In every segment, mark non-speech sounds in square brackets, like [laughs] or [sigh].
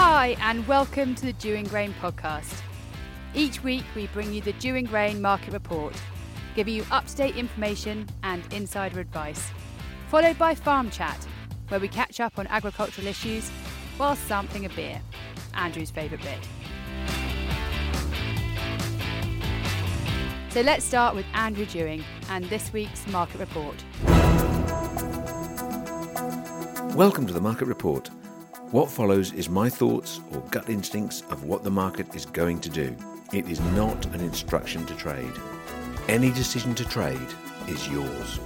Hi, and welcome to the Dewing Grain podcast. Each week, we bring you the Dewing Grain Market Report, giving you up to date information and insider advice, followed by Farm Chat, where we catch up on agricultural issues while sampling a beer. Andrew's favourite bit. So let's start with Andrew Dewing and this week's market report. Welcome to the Market Report. What follows is my thoughts or gut instincts of what the market is going to do. It is not an instruction to trade. Any decision to trade is yours.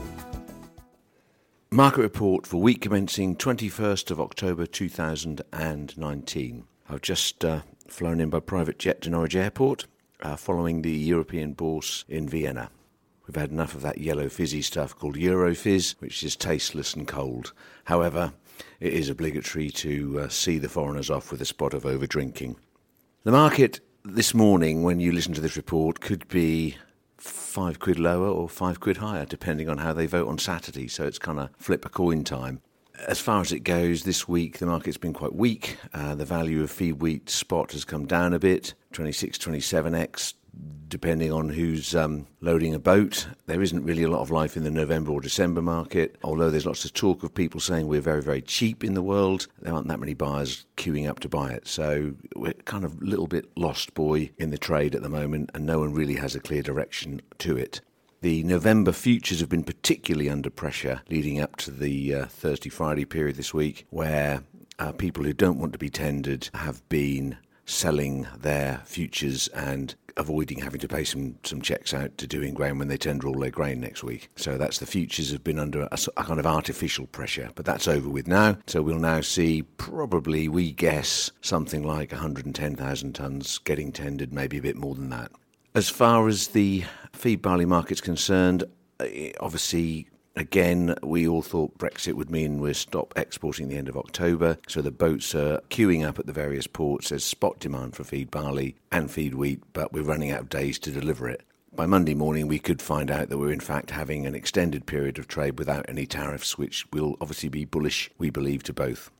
Market report for week commencing 21st of October 2019. I've just uh, flown in by private jet to Norwich Airport uh, following the European Bourse in Vienna. We've had enough of that yellow fizzy stuff called Eurofizz, which is tasteless and cold. However, it is obligatory to uh, see the foreigners off with a spot of over drinking. The market this morning, when you listen to this report, could be five quid lower or five quid higher, depending on how they vote on Saturday. So it's kind of flip a coin time. As far as it goes, this week the market's been quite weak. Uh, the value of feed wheat spot has come down a bit, 26, 27x, depending on who's um, loading a boat. There isn't really a lot of life in the November or December market, although there's lots of talk of people saying we're very, very cheap in the world. There aren't that many buyers queuing up to buy it. So we're kind of a little bit lost boy in the trade at the moment, and no one really has a clear direction to it. The November futures have been particularly under pressure leading up to the uh, Thursday Friday period this week, where uh, people who don't want to be tendered have been selling their futures and avoiding having to pay some, some checks out to Dewing Grain when they tender all their grain next week. So that's the futures have been under a, a, kind of artificial pressure, but that's over with now. So we'll now see probably, we guess, something like 110,000 tonnes getting tendered, maybe a bit more than that. As far as the feed barley market's concerned, eh, obviously Again, we all thought Brexit would mean we'd stop exporting the end of October, so the boats are queuing up at the various ports. There's spot demand for feed barley and feed wheat, but we're running out of days to deliver it. By Monday morning, we could find out that we're in fact having an extended period of trade without any tariffs, which will obviously be bullish, we believe, to both.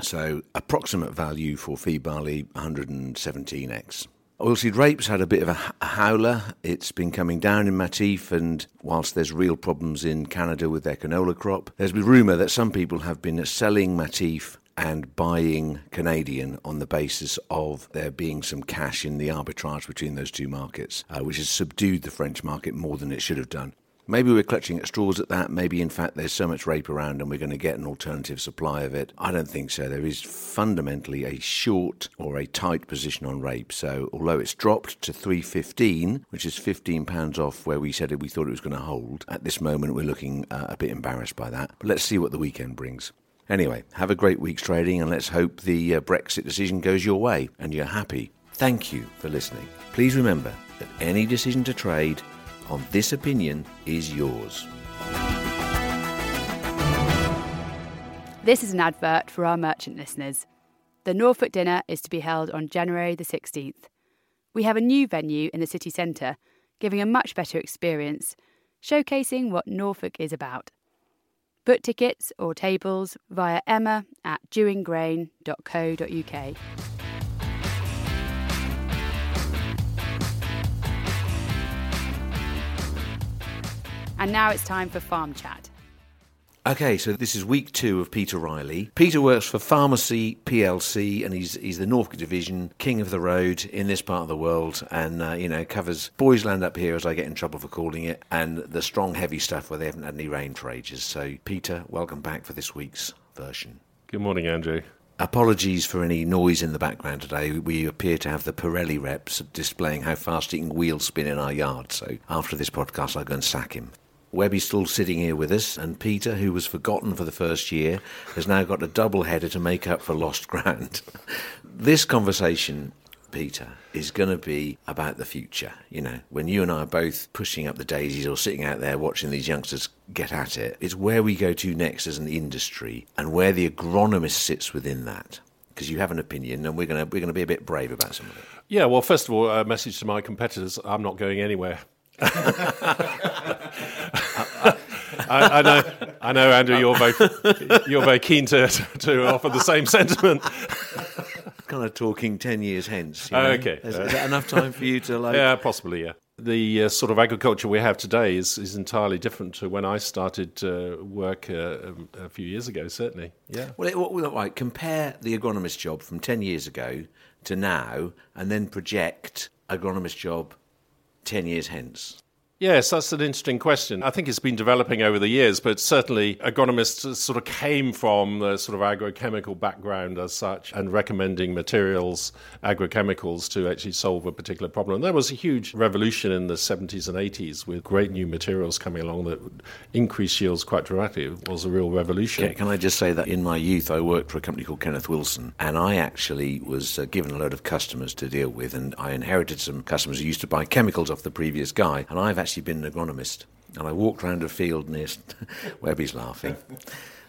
So, approximate value for feed barley 117x. Oilseed rape's had a bit of a howler. It's been coming down in Matif, and whilst there's real problems in Canada with their canola crop, there's been rumour that some people have been selling Matif and buying Canadian on the basis of there being some cash in the arbitrage between those two markets, uh, which has subdued the French market more than it should have done. Maybe we're clutching at straws at that. Maybe, in fact, there's so much rape around and we're going to get an alternative supply of it. I don't think so. There is fundamentally a short or a tight position on rape. So, although it's dropped to 315, which is 15 pounds off where we said it, we thought it was going to hold, at this moment we're looking uh, a bit embarrassed by that. But let's see what the weekend brings. Anyway, have a great week's trading and let's hope the uh, Brexit decision goes your way and you're happy. Thank you for listening. Please remember that any decision to trade on This Opinion is Yours. This is an advert for our merchant listeners. The Norfolk dinner is to be held on January the 16th. We have a new venue in the city centre, giving a much better experience, showcasing what Norfolk is about. Book tickets or tables via emma at dewinggrain.co.uk. And now it's time for Farm Chat. Okay, so this is week two of Peter Riley. Peter works for Farmacy PLC, and he's he's the Norfolk Division King of the Road in this part of the world, and uh, you know covers Boys Land up here, as I get in trouble for calling it, and the strong heavy stuff where they haven't had any rain for ages. So, Peter, welcome back for this week's version. Good morning, Andrew. Apologies for any noise in the background today. We appear to have the Pirelli reps displaying how fast he can wheel spin in our yard. So after this podcast, I'll go and sack him. Webby's still sitting here with us, and Peter, who was forgotten for the first year, has now got a double header to make up for lost ground. [laughs] this conversation, Peter, is going to be about the future. You know, when you and I are both pushing up the daisies or sitting out there watching these youngsters get at it, it's where we go to next as an industry and where the agronomist sits within that. Because you have an opinion, and we're going to we're going to be a bit brave about some of it. Yeah, well, first of all, a message to my competitors: I'm not going anywhere. [laughs] I, I, know, I know, Andrew. You're very, you're very keen to to offer the same sentiment. kind of talking 10 years hence. You know? okay. Is, is that enough time for you to like. Yeah, possibly, yeah. The uh, sort of agriculture we have today is, is entirely different to when I started uh, work uh, um, a few years ago, certainly. Yeah. Well, it, well, right, compare the agronomist job from 10 years ago to now and then project agronomist job 10 years hence. Yes, that's an interesting question. I think it's been developing over the years, but certainly agronomists sort of came from the sort of agrochemical background as such and recommending materials, agrochemicals to actually solve a particular problem. And there was a huge revolution in the 70s and 80s with great new materials coming along that increased yields quite dramatically. It was a real revolution. Okay, can I just say that in my youth I worked for a company called Kenneth Wilson and I actually was uh, given a load of customers to deal with and I inherited some customers who used to buy chemicals off the previous guy and I've actually been an agronomist and I walked around a field near [laughs] Webby's laughing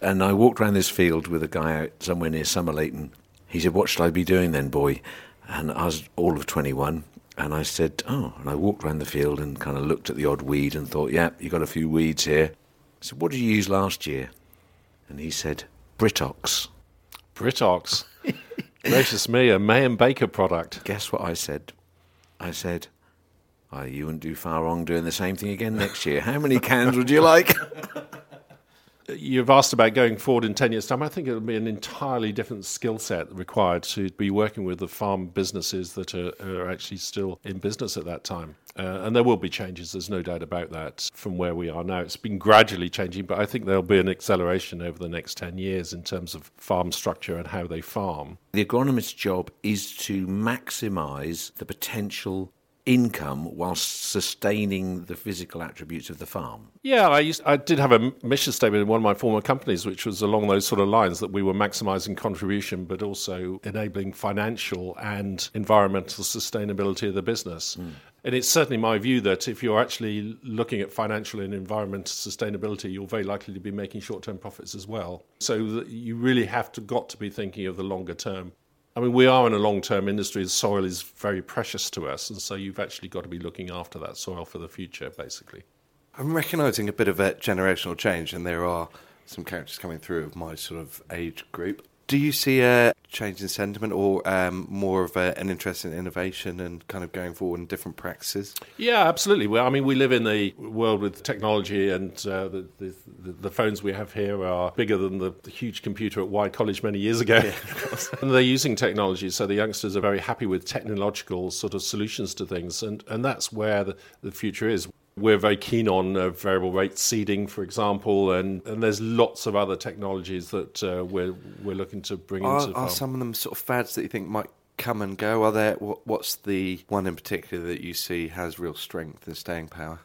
and I walked around this field with a guy out somewhere near Somerleyton. He said, "What should I be doing then, boy?" And I was all of 21 and I said, "Oh," and I walked around the field and kind of looked at the odd weed and thought, "Yeah, you've got a few weeds here." I said, "What did you use last year?" And he said, Britox. Britox. [laughs] Gracious me, a May and Baker product. Guess what I said? I said, oh, you wouldn't do far wrong doing the same thing again next year. How many cans would you like? [laughs] You've asked about going forward in 10 years' time. I think it'll be an entirely different skill set required to be working with the farm businesses that are, are actually still in business at that time. Uh, and there will be changes, there's no doubt about that, from where we are now. It's been gradually changing, but I think there'll be an acceleration over the next 10 years in terms of farm structure and how they farm. the agronomist's job is to maximise the potential income whilst sustaining the physical attributes of the farm. Yeah, I used, I did have a mission statement in one of my former companies, which was along those sort of lines that we were maximising contribution, but also enabling financial and environmental sustainability of the business. Hmm. And it's certainly my view that if you're actually looking at financial and environmental sustainability, you're very likely to be making short-term profits as well. So that you really have to got to be thinking of the longer term. I mean, we are in a long-term industry. The soil is very precious to us, and so you've actually got to be looking after that soil for the future, basically. I'm recognising a bit of a generational change, and there are some characters coming through of my sort of age group. Do you see a change in sentiment or um, more of a, an interest in innovation and kind of going forward in different practices? Yeah, absolutely. Well, I mean, we live in a world with technology, and uh, the, the the phones we have here are bigger than the, the huge computer at Wye College many years ago. [laughs] and they're using technology, so the youngsters are very happy with technological sort of solutions to things, and and that's where the, the future is. We're very keen on uh, variable rate seeding, for example, and, and there's lots of other technologies that uh, we're we're looking to bring Are, into. are some of them sort of fads that you think might come and go? Are there? What, what's the one in particular that you see has real strength and staying power?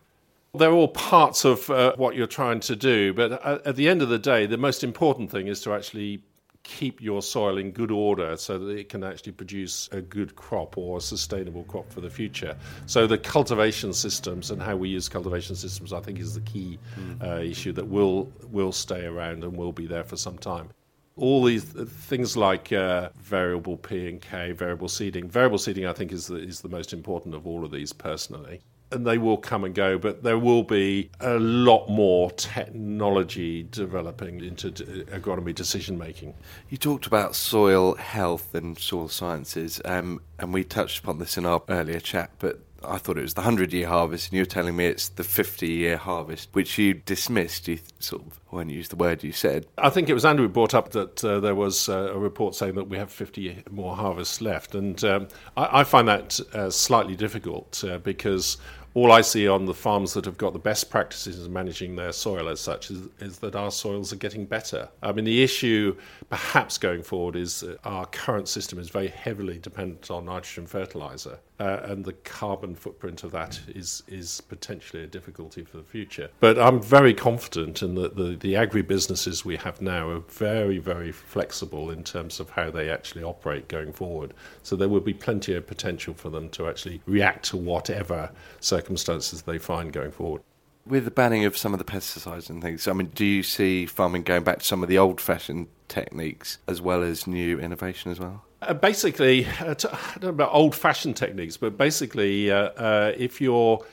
They're all parts of uh, what you're trying to do, but at, at the end of the day, the most important thing is to actually keep your soil in good order so that it can actually produce a good crop or a sustainable crop for the future. So the cultivation systems and how we use cultivation systems, I think, is the key uh, issue that will will stay around and will be there for some time all these things like uh, variable P and K, variable seeding. Variable seeding, I think, is the, is the most important of all of these personally. And they will come and go, but there will be a lot more technology developing into agronomy decision making. You talked about soil health and soil sciences, um, and we touched upon this in our earlier chat, but I thought it was the 100 year harvest, and you're telling me it's the 50 year harvest, which you dismissed. You sort of, when you use the word you said. I think it was Andrew who brought up that uh, there was uh, a report saying that we have 50 more harvests left. And um, I, I find that uh, slightly difficult uh, because all I see on the farms that have got the best practices in managing their soil as such is, is that our soils are getting better. I mean, the issue perhaps going forward is our current system is very heavily dependent on nitrogen fertilizer. Uh, and the carbon footprint of that is is potentially a difficulty for the future. But I'm very confident in that the, the agri businesses we have now are very, very flexible in terms of how they actually operate going forward. So there will be plenty of potential for them to actually react to whatever circumstances they find going forward. With the banning of some of the pesticides and things, I mean, do you see farming going back to some of the old fashioned techniques as well as new innovation as well? Uh, basically, uh, t- I don't know about old-fashioned techniques, but basically, uh, uh, if you're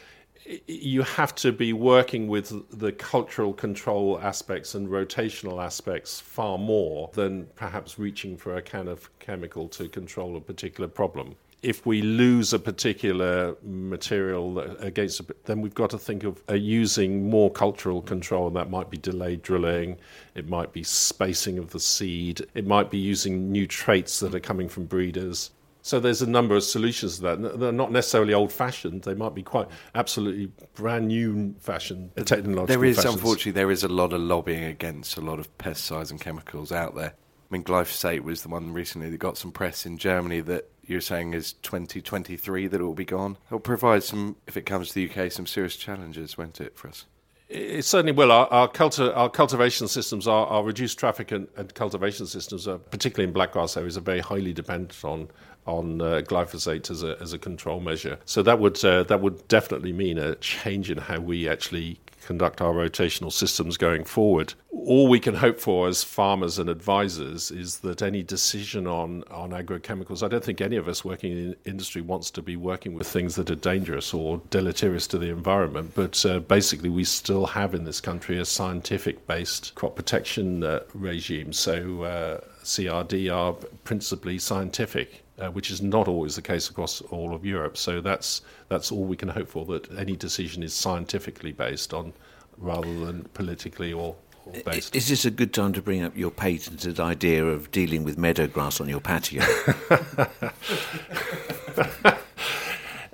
you have to be working with the cultural control aspects and rotational aspects far more than perhaps reaching for a can of chemical to control a particular problem if we lose a particular material against then we've got to think of uh, using more cultural control, and that might be delayed drilling, it might be spacing of the seed, it might be using new traits that are coming from breeders. So there's a number of solutions to that. They're not necessarily old-fashioned. They might be quite absolutely brand new fashioned technological. There is fashions. unfortunately there is a lot of lobbying against a lot of pesticides and chemicals out there. I mean, glyphosate was the one recently that got some press in Germany that you're saying is 2023 that it will be gone. It'll provide some, if it comes to the UK, some serious challenges, won't it, for us? It certainly will. Our, our, culti- our cultivation systems, our, our reduced traffic and, and, cultivation systems, are, particularly in blackgrass areas, are very highly dependent on on uh, glyphosate as a as a control measure. So that would uh, that would definitely mean a change in how we actually conduct our rotational systems going forward. All we can hope for as farmers and advisors is that any decision on, on agrochemicals, I don't think any of us working in industry wants to be working with things that are dangerous or deleterious to the environment. But uh, basically, we still have in this country a scientific based crop protection uh, regime. So uh, CRD are principally scientific uh, which is not always the case across all of Europe. So that's that's all we can hope for. That any decision is scientifically based on, rather than politically or. or based. Is this a good time to bring up your patented idea of dealing with meadow grass on your patio? [laughs] [laughs]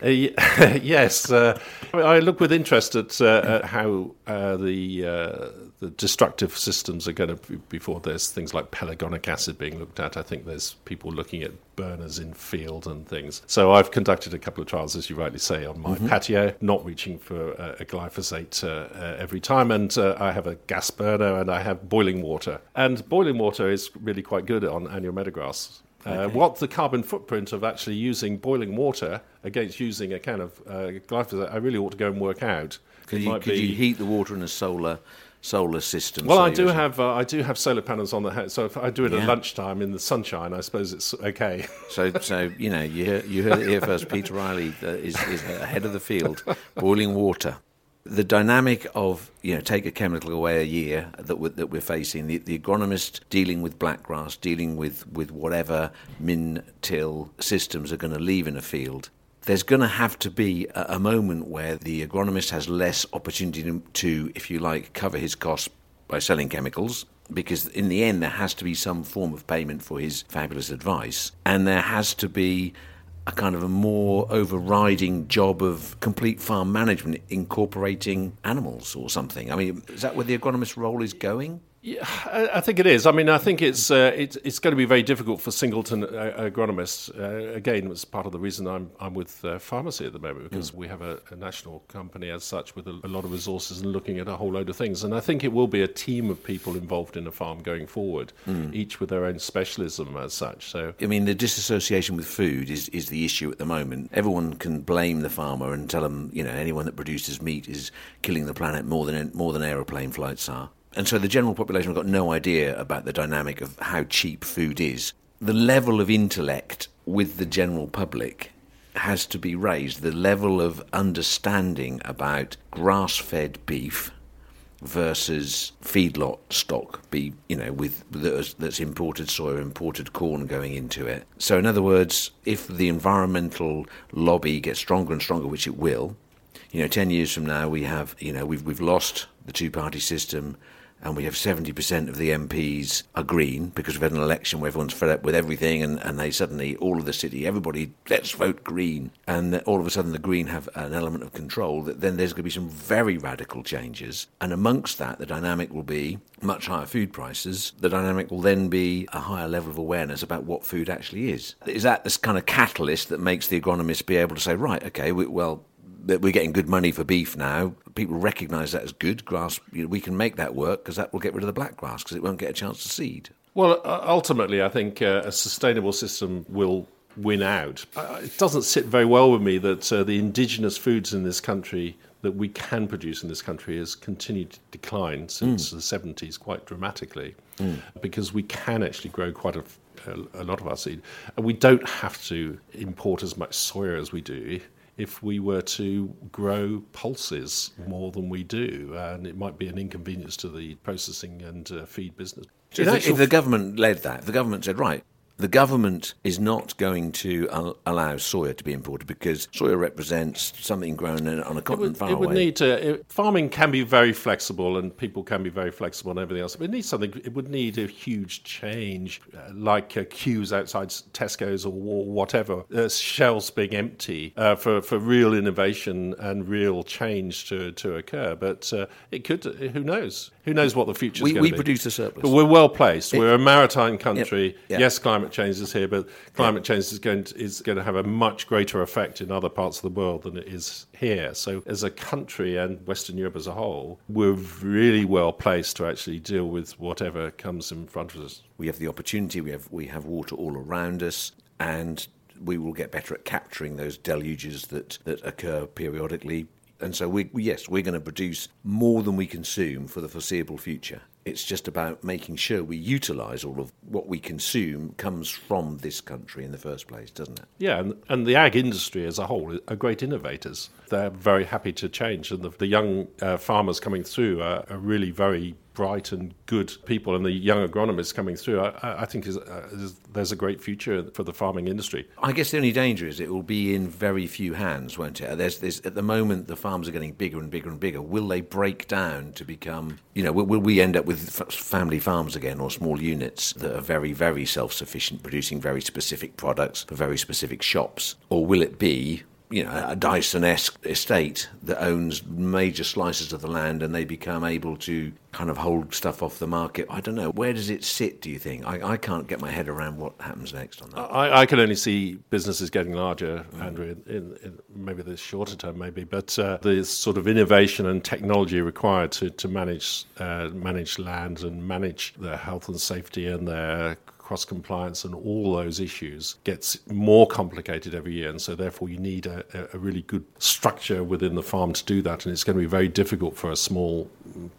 Uh, [laughs] yes, uh, I look with interest at, uh, at how uh, the uh, the destructive systems are going to be before there's things like pelargonic acid being looked at. I think there's people looking at burners in field and things. So I've conducted a couple of trials, as you rightly say, on my mm-hmm. patio, not reaching for a, a glyphosate uh, uh, every time. And uh, I have a gas burner and I have boiling water. And boiling water is really quite good on annual meadowgrass. Uh, okay. what the carbon footprint of actually using boiling water against using a can of uh, glyphosate, I really ought to go and work out. Could, you, could be, you, heat the water in a solar solar system. Well, so I do have uh, I do have solar panels on the house, so if I do it yeah. at lunchtime in the sunshine, I suppose it's okay. [laughs] so, so you know, you hear, you heard it here first. Peter Riley uh, is, is ahead of the field, boiling water. The dynamic of you know take a chemical away a year that we're, that we're facing the, the agronomist dealing with blackgrass, dealing with with whatever min till systems are going to leave in a field there's going to have to be a, moment where the agronomist has less opportunity to, if you like, cover his costs by selling chemicals. Because in the end, there has to be some form of payment for his fabulous advice. And there has to be a kind of a more overriding job of complete farm management, incorporating animals or something. I mean, is that where the agronomist's role is going? Yeah, I think it is. I mean, I think it's uh, it's, it's going to be very difficult for singleton uh, agronomists. Uh, again, it's part of the reason I'm I'm with uh, Farmacy at the moment because mm. we have a, a, national company as such with a, a, lot of resources and looking at a whole load of things. And I think it will be a team of people involved in a farm going forward, mm. each with their own specialism as such. So, I mean, the disassociation with food is is the issue at the moment. Everyone can blame the farmer and tell them, you know, anyone that produces meat is killing the planet more than more than aeroplane flights are. And so the general population have got no idea about the dynamic of how cheap food is. The level of intellect with the general public has to be raised. The level of understanding about grass fed beef versus feedlot stock be you know with that's imported soy or imported corn going into it so in other words if the environmental lobby gets stronger and stronger which it will you know 10 years from now we have you know we've we've lost the two party system and we have 70% of the MPs are green because we've had an election where everyone's fed up with everything and, and they suddenly, all of the city, everybody, let's vote green. And all of a sudden the green have an element of control, that then there's going to be some very radical changes. And amongst that, the dynamic will be much higher food prices. The dynamic will then be a higher level of awareness about what food actually is. Is that this kind of catalyst that makes the agronomist be able to say, right, okay, we, well, that we're getting good money for beef now. People recognise that as good grass. You know, we can make that work because that will get rid of the black grass because it won't get a chance to seed. Well, ultimately, I think uh, a sustainable system will win out. Uh, it doesn't sit very well with me that uh, the indigenous foods in this country that we can produce in this country has continued to decline since mm. the 70s quite dramatically mm. because we can actually grow quite a, a, a lot of our seed and we don't have to import as much soya as we do if we were to grow pulses more than we do, and it might be an inconvenience to the processing and uh, feed business. If, if the government led that, the government said, right, the government is not going to allow soya to be imported because soya represents something grown on a continent it would, it. Would need to, it, farming can be very flexible and people can be very flexible and everything else. But it needs something, it would need a huge change, uh, like uh, queues outside Tesco's or, or whatever, uh, shelves being empty uh, for, for real innovation and real change to, to occur. But uh, it could, who knows? Who knows what the future is going to be? We produce a surplus. But we're well placed. It, we're a maritime country. Yep, yep. Yes, climate climate change is here, but climate change is going to, is going to have a much greater effect in other parts of the world than it is here. So, as a country and Western Europe as a whole, we're really well placed to actually deal with whatever comes in front of us. We have the opportunity. We have we have water all around us, and we will get better at capturing those deluges that, that occur periodically. And so, we, yes, we're going to produce more than we consume for the foreseeable future. It's just about making sure we utilise all of what we consume comes from this country in the first place, doesn't it? Yeah, and, and the ag industry as a whole are great innovators. They're very happy to change, and the, the young uh, farmers coming through are, are really very bright and good people, and the young agronomists coming through, I, I think is, uh, is, there's a great future for the farming industry. I guess the only danger is it will be in very few hands, won't it? There's, there's, at the moment, the farms are getting bigger and bigger and bigger. Will they break down to become, you know, will, will we end up with family farms again or small units that are very, very self sufficient, producing very specific products for very specific shops? Or will it be you know, a Dyson-esque estate that owns major slices of the land and they become able to kind of hold stuff off the market. I don't know. Where does it sit, do you think? I, I can't get my head around what happens next on that. I, I can only see businesses getting larger, mm. Andrew, in, in, in, maybe the shorter term, maybe, but uh, the sort of innovation and technology required to, to manage, uh, manage land and manage their health and safety and their cross compliance and all those issues gets more complicated every year. And so, therefore, you need a, a, really good structure within the farm to do that. And it's going to be very difficult for a small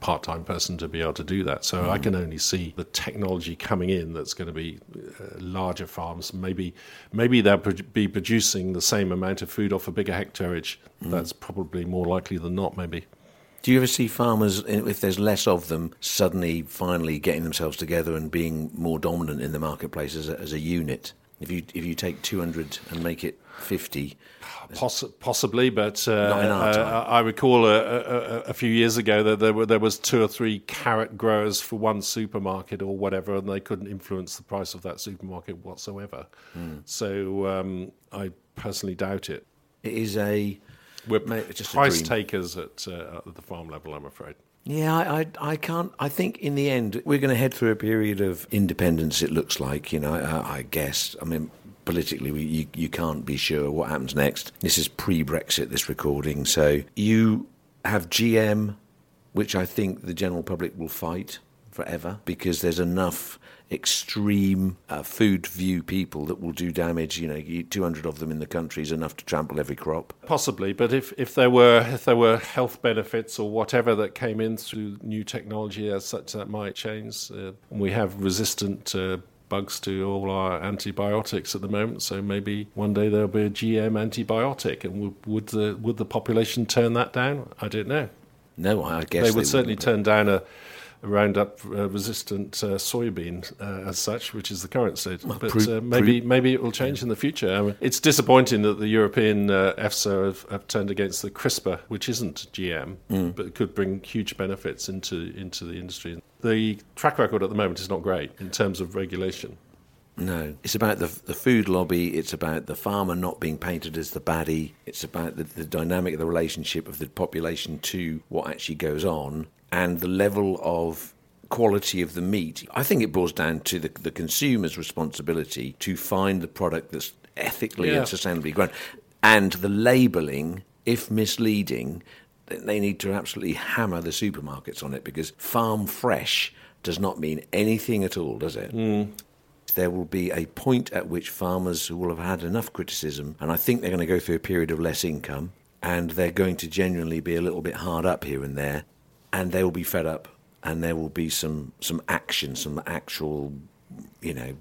part time person to be able to do that. So, mm. I can only see the technology coming in that's going to be uh, larger farms. Maybe, maybe they'll pro- be producing the same amount of food off a bigger hectareage. Mm. That's probably more likely than not, maybe. Do you ever see farmers, if there's less of them, suddenly finally getting themselves together and being more dominant in the marketplace as a, as a unit? If you if you take 200 and make it 50, Poss- possibly, but uh, uh, I recall a, a, a, few years ago that there were there was two or three carrot growers for one supermarket or whatever, and they couldn't influence the price of that supermarket whatsoever. Mm. So um, I personally doubt it. It is a we're Mate, just price takers at, uh, at the farm level, I'm afraid. Yeah, I, I, I, can't. I think in the end we're going to head through a period of independence. It looks like, you know. I, I guess. I mean, politically, we, you you can't be sure what happens next. This is pre-Brexit. This recording, so you have GM, which I think the general public will fight forever because there's enough extreme uh, food view people that will do damage. You know, 200 of them in the country is enough to trample every crop. Possibly, but if, if there were if there were health benefits or whatever that came in through new technology as such, that might change. Uh, we have resistant. Uh, bugs to all our antibiotics at the moment. So maybe one day there'll be a GM antibiotic, and would, would the would the population turn that down? I don't know. No, I guess they would they certainly turn down a Roundup uh, resistant uh, soybean uh, as such, which is the current state. Well, but uh, maybe maybe it will change in the future. I mean, it's disappointing that the European uh, EFSA have, have, turned against the CRISPR, which isn't GM, mm. but could bring huge benefits into into the industry. The track record at the moment is not great in terms of regulation. No, it's about the the food lobby. It's about the farmer not being painted as the baddie. It's about the, the dynamic of the relationship of the population to what actually goes on and the level of quality of the meat. I think it boils down to the, the consumer's responsibility to find the product that's ethically yeah. and sustainably grown. And the labelling, if misleading, they need to absolutely hammer the supermarkets on it because farm fresh does not mean anything at all, does it? Mm. There will be a point at which farmers will have had enough criticism, and I think they're going to go through a period of less income, and they're going to genuinely be a little bit hard up here and there and they will be fed up, and there will be some some action, some actual you know,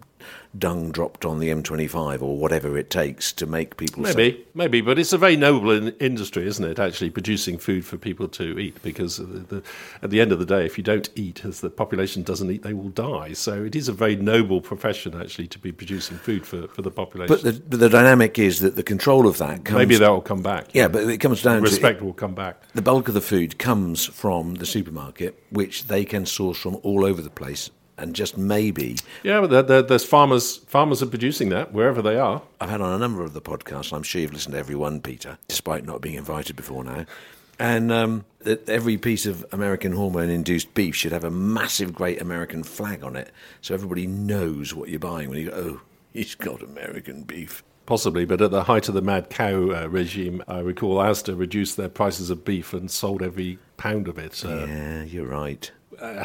dung dropped on the M25 or whatever it takes to make people. Maybe, maybe, but it's a very noble in- industry, isn't it? Actually, producing food for people to eat, because the, the, at the end of the day, if you don't eat, as the population doesn't eat, they will die. So it is a very noble profession, actually, to be producing food for, for the population. But the, but the dynamic is that the control of that comes. maybe that will come back. Yeah, but it comes down respect to will come back. the bulk of the food comes from the supermarket, which they can source from all over the place, and just maybe Yeah, but there, there, there's farmers. Farmers are producing that wherever they are. I've had on a number of the podcasts. And I'm sure you've listened to every one, Peter, despite not being invited before now. And um, that every piece of American hormone-induced beef should have a massive, great American flag on it, so everybody knows what you're buying when you go. Oh, he's got American beef. Possibly, but at the height of the mad cow uh, regime, I recall Asda reduced their prices of beef and sold every pound of it. Uh, Yeah, you're right. uh,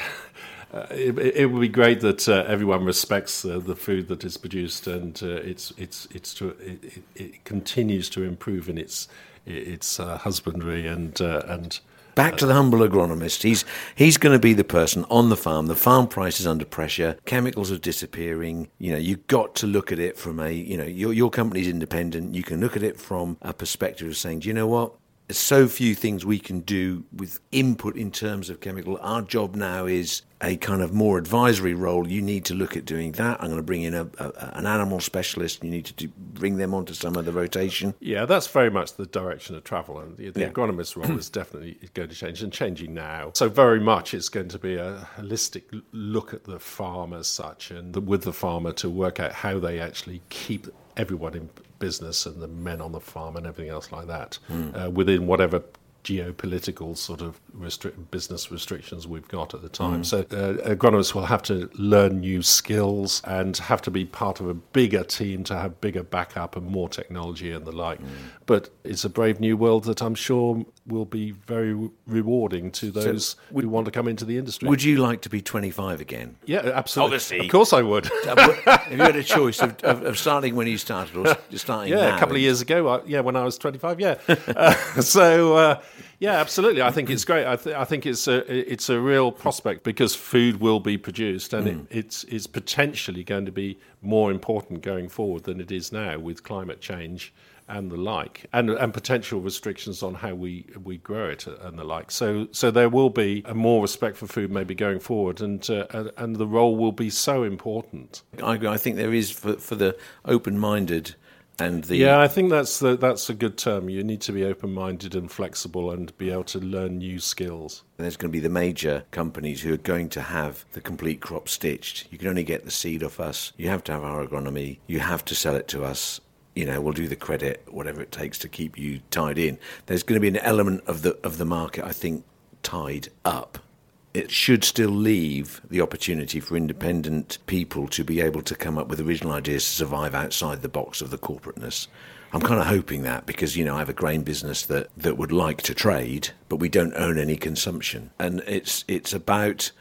it, it would be great that uh, everyone respects uh, the food that is produced and uh, it's it's it's to, it, it, continues to improve in its its uh, husbandry and uh, and Back to the humble agronomist. He's he's going to be the person on the farm. The farm price is under pressure. Chemicals are disappearing. You know, you've got to look at it from a you know your your company's independent. You can look at it from a perspective of saying, do you know what? There's so few things we can do with input in terms of chemical. Our job now is a kind of more advisory role. You need to look at doing that. I'm going to bring in a, a, an animal specialist. You need to do, bring them onto some of the rotation. yeah, that's very much the direction of travel, and the, the Yeah. agronomist's role is definitely going to change and changing now. So very much, it's going to be a holistic look at the farm as such, and the, with the farmer to work out how they actually keep everyone in business and the men on the farm and everything else like that uh, within whatever geopolitical sort of restrict, business restrictions we've got at the time. So uh, agronomists will have to learn new skills and have to be part of a bigger team to have bigger backup and more technology and the like. But it's a brave new world that I'm sure will be very re- rewarding to those who want to come into the industry. Would you like to be 25 again? yeah, absolutely. Obviously. Of course I would. [laughs] Have you had a choice of, of, of starting when you started or [laughs] starting Yeah, now? a couple of years ago. I, yeah, when I was 25. Yeah. [laughs] uh, so uh, yeah, absolutely. I think it's great. I, th- I think it's a it's a real prospect because food will be produced, and Mm. it, it's it's potentially going to be more important going forward than it is now with climate change and the like, and and potential restrictions on how we we grow it and the like. So so there will be a more respect for food maybe going forward, and uh, and, the role will be so important. I, agree. I think there is for, for the open-minded and the Yeah, I think that's the, that's a good term. You need to be open-minded and flexible, and be able to learn new skills. there's going to be the major companies who are going to have the complete crop stitched. You can only get the seed off us. You have to have our agronomy. You have to sell it to us. You know, we'll do the credit, whatever it takes to keep you tied in. There's going to be an element of the of the market, I think, tied up. It should still leave the opportunity for independent people to be able to come up with original ideas to survive outside the box of the corporateness. I'm kind of hoping that because you know I have a grain business that, that would like to trade, but we don't own any consumption, and it's it's about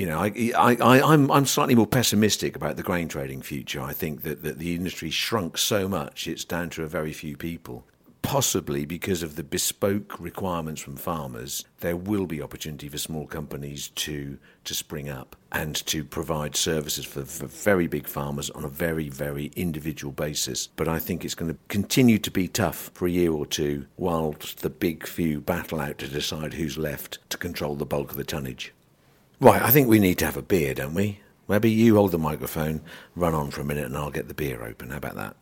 you know, I, I, I, I'm, I'm slightly more pessimistic about the grain trading future. I think that, that the industry shrunk so much, it's down to a very few people. Possibly because of the bespoke requirements from farmers, there will be opportunity for small companies to, to spring up and to provide services for, for very big farmers on a very, very individual basis. But I think it's going to continue to be tough for a year or two whilst the big few battle out to decide who's left to control the bulk of the tonnage. Right, I think we need to have a beer, don't we? Maybe you hold the microphone, run on for a minute, and I'll get the beer open. How about that?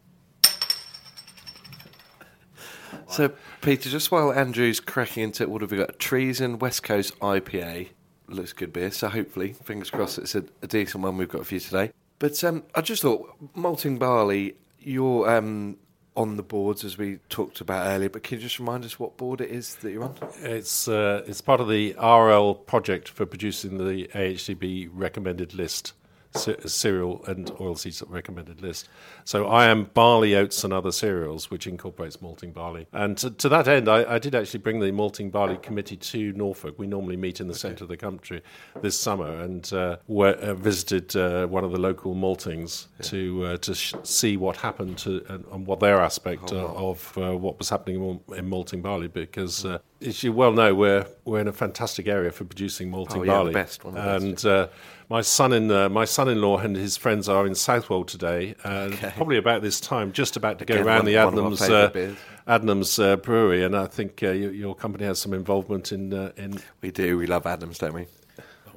So, Peter, just while Andrew's cracking into it, what have we got? Treason West Coast IPA. Looks good beer, so hopefully, fingers crossed, it's a, a decent one we've got for you today. But um, I just thought, malting barley, you're um, on the boards as we talked about earlier, but can you just remind us what board it is that you're on? It's uh, it's part of the RL project for producing the AHDB recommended list, cereal and oilseeds recommended list. So I am barley, oats, and other cereals, which incorporates malting barley. And to, to that end, I, I did actually bring the malting barley committee to Norfolk. We normally meet in the centre of the country this summer, and uh, we uh, visited uh, one of the local maltings to uh, to sh- see what happened to and, and what their aspect uh, of uh, what was happening in, in malting barley, because uh, as you well know, we're we're in a fantastic area for producing malting Oh, yeah, the barley. best, one of the and uh, my son in uh, my son-in-law and his friends are in Southwold today, and Okay. probably about this time, just about to go Again, around one- the of Adnams uh. Adnams uh, brewery, and I think uh, you, your company has some involvement in uh, in. We do. We love Adnams, don't we?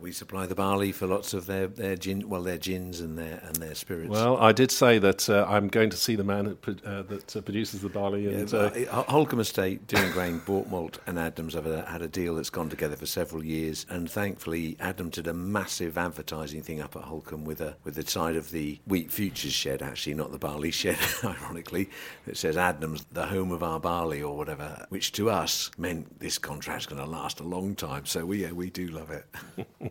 We supply the barley for lots of their, their gin, well, their gins and their and their spirits. Well, I did say that uh, I'm going to see the man that, uh, that uh, produces the barley, Yeah, and uh, uh, Holkham Estate, Dewing Grain, Boortmalt, and Adnams have a, had a deal that's gone together for several years. And thankfully, Adnams did a massive advertising thing up at Holkham with a with the side of the wheat futures shed, actually, not the barley shed, [laughs] ironically. It says Adnams, the home of our barley, or whatever, which to us meant this contract's going to last a long time. So we yeah, we do love it. [laughs]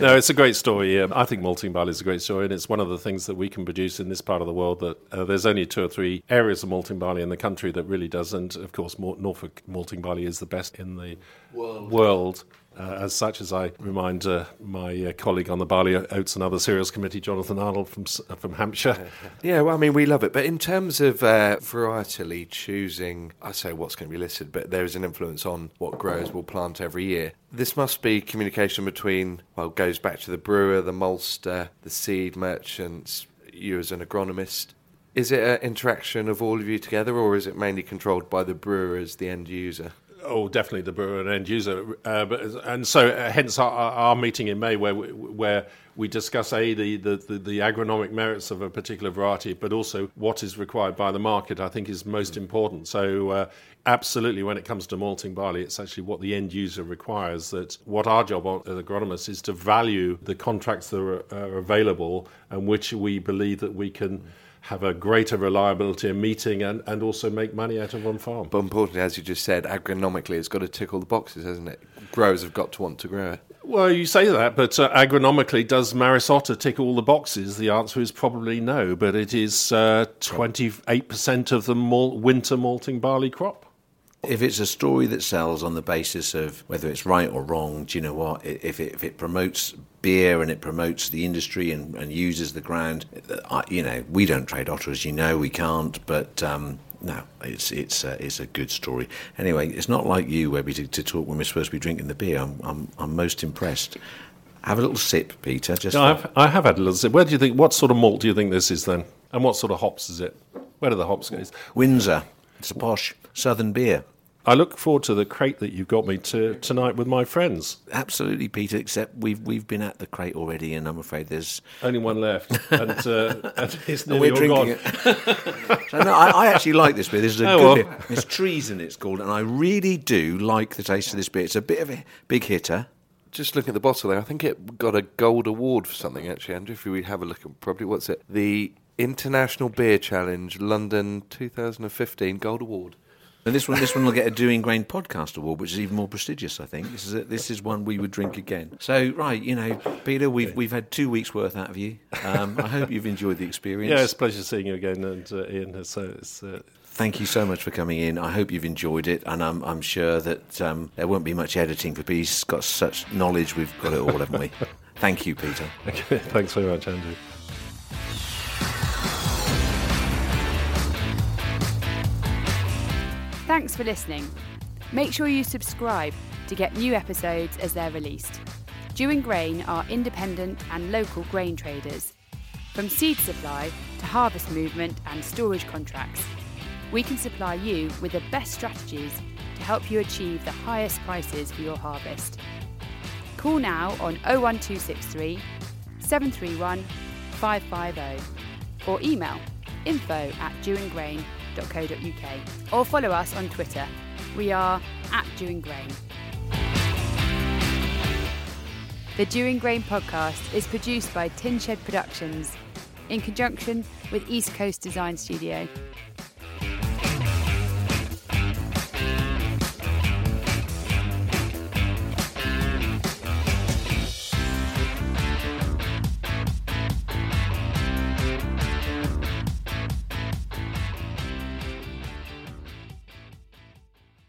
No, it's a great story. Um, I think malting barley is a great story, and it's one of the things that we can produce in this part of the world. That uh, there's only two or three areas of malting barley in the country that really does, and of course, Mor- Norfolk malting barley is the best in the world. Uh, as such, as I remind uh, my uh, colleague on the barley oats and other cereals committee, Jonathan Arnold from uh, from Hampshire. [laughs] Yeah, well, I mean, we love it. But in terms of uh, varietally choosing, I say what's going to be listed, but there is an influence on what growers will plant every year. This must be communication between, well, goes back to the brewer, the maltster, the seed merchants, you as an agronomist. Is it an interaction of all of you together, or is it mainly controlled by the brewer as the end user? Oh, definitely the brewer and end user, uh, but, and so uh, hence our, our meeting in May, where we, where we discuss a the, the, the, agronomic merits of a particular variety, but also what is required by the market. I think is most important. So. Uh, Absolutely, when it comes to malting barley, it's actually what the end user requires. That what our job as agronomists is to value the contracts that are, are available and which we believe that we can have a greater reliability in meeting and, and also make money out of on farm. But importantly, as you just said, agronomically, it's got to tick all the boxes, hasn't it? Growers have got to want to grow it. Well, you say that, but uh, agronomically, does Maris Otter tick all the boxes? The answer is probably no, but it is uh, 28% of the mal- winter malting barley crop. If it's a story that sells on the basis of whether it's right or wrong, do you know what? If it, if it promotes beer and it promotes the industry and, and uses the ground, I, you know, we don't trade otter, as you know, we can't. But um, no, it's it's uh, it's a good story. Anyway, it's not like you, Webby, to, to talk when we're supposed to be drinking the beer. I'm I'm, I'm most impressed. Have a little sip, Peter. Just No, I've, I have had a little sip. Where do you think? What sort of malt do you think this is then? And what sort of hops is it? Where do the hops go? Windsor. It's a posh southern beer. I look forward to the crate that you've got me to tonight with my friends. Absolutely, Peter. Except we've we've been at the crate already, and I'm afraid there's Only one left, and, uh, [laughs] and it's And we're all drinking gone. it. [laughs] so no, I, I actually like this beer. This is a Oh, good well. beer. It's treason, it's called, and I really do like the taste of this beer. It's a bit of a big hitter. Just looking at the bottle there, I think it got a gold award for something, actually, Andrew. If we have a look at probably, what's it? The International Beer Challenge London 2015 Gold Award. And this one, this one will get a Dewing Grain podcast award, which is even more prestigious. I think this is a, this is one we would drink again. So right, you know, Peter, we've we've had two weeks worth out of you. Um, I hope you've enjoyed the experience. Yeah, it's a pleasure seeing you again, and uh, Ian. So it's, uh, Thank you so much for coming in. I hope you've enjoyed it, and I'm, I'm sure that um, there won't be much editing for Peter. He's got such knowledge. We've got it all, haven't we? [laughs] Thank you, Peter. okay, thanks very much, Andrew. Thanks for listening. Make sure you subscribe to get new episodes as they're released. Dewing Grain are independent and local grain traders. From seed supply to harvest movement and storage contracts, we can supply you with the best strategies to help you achieve the highest prices for your harvest. Call now on 01263 731 550 or email info at or follow us on Twitter. We are at Dewing Grain. The Dewing Grain podcast is produced by Tin Shed Productions in conjunction with East Coast Design Studio.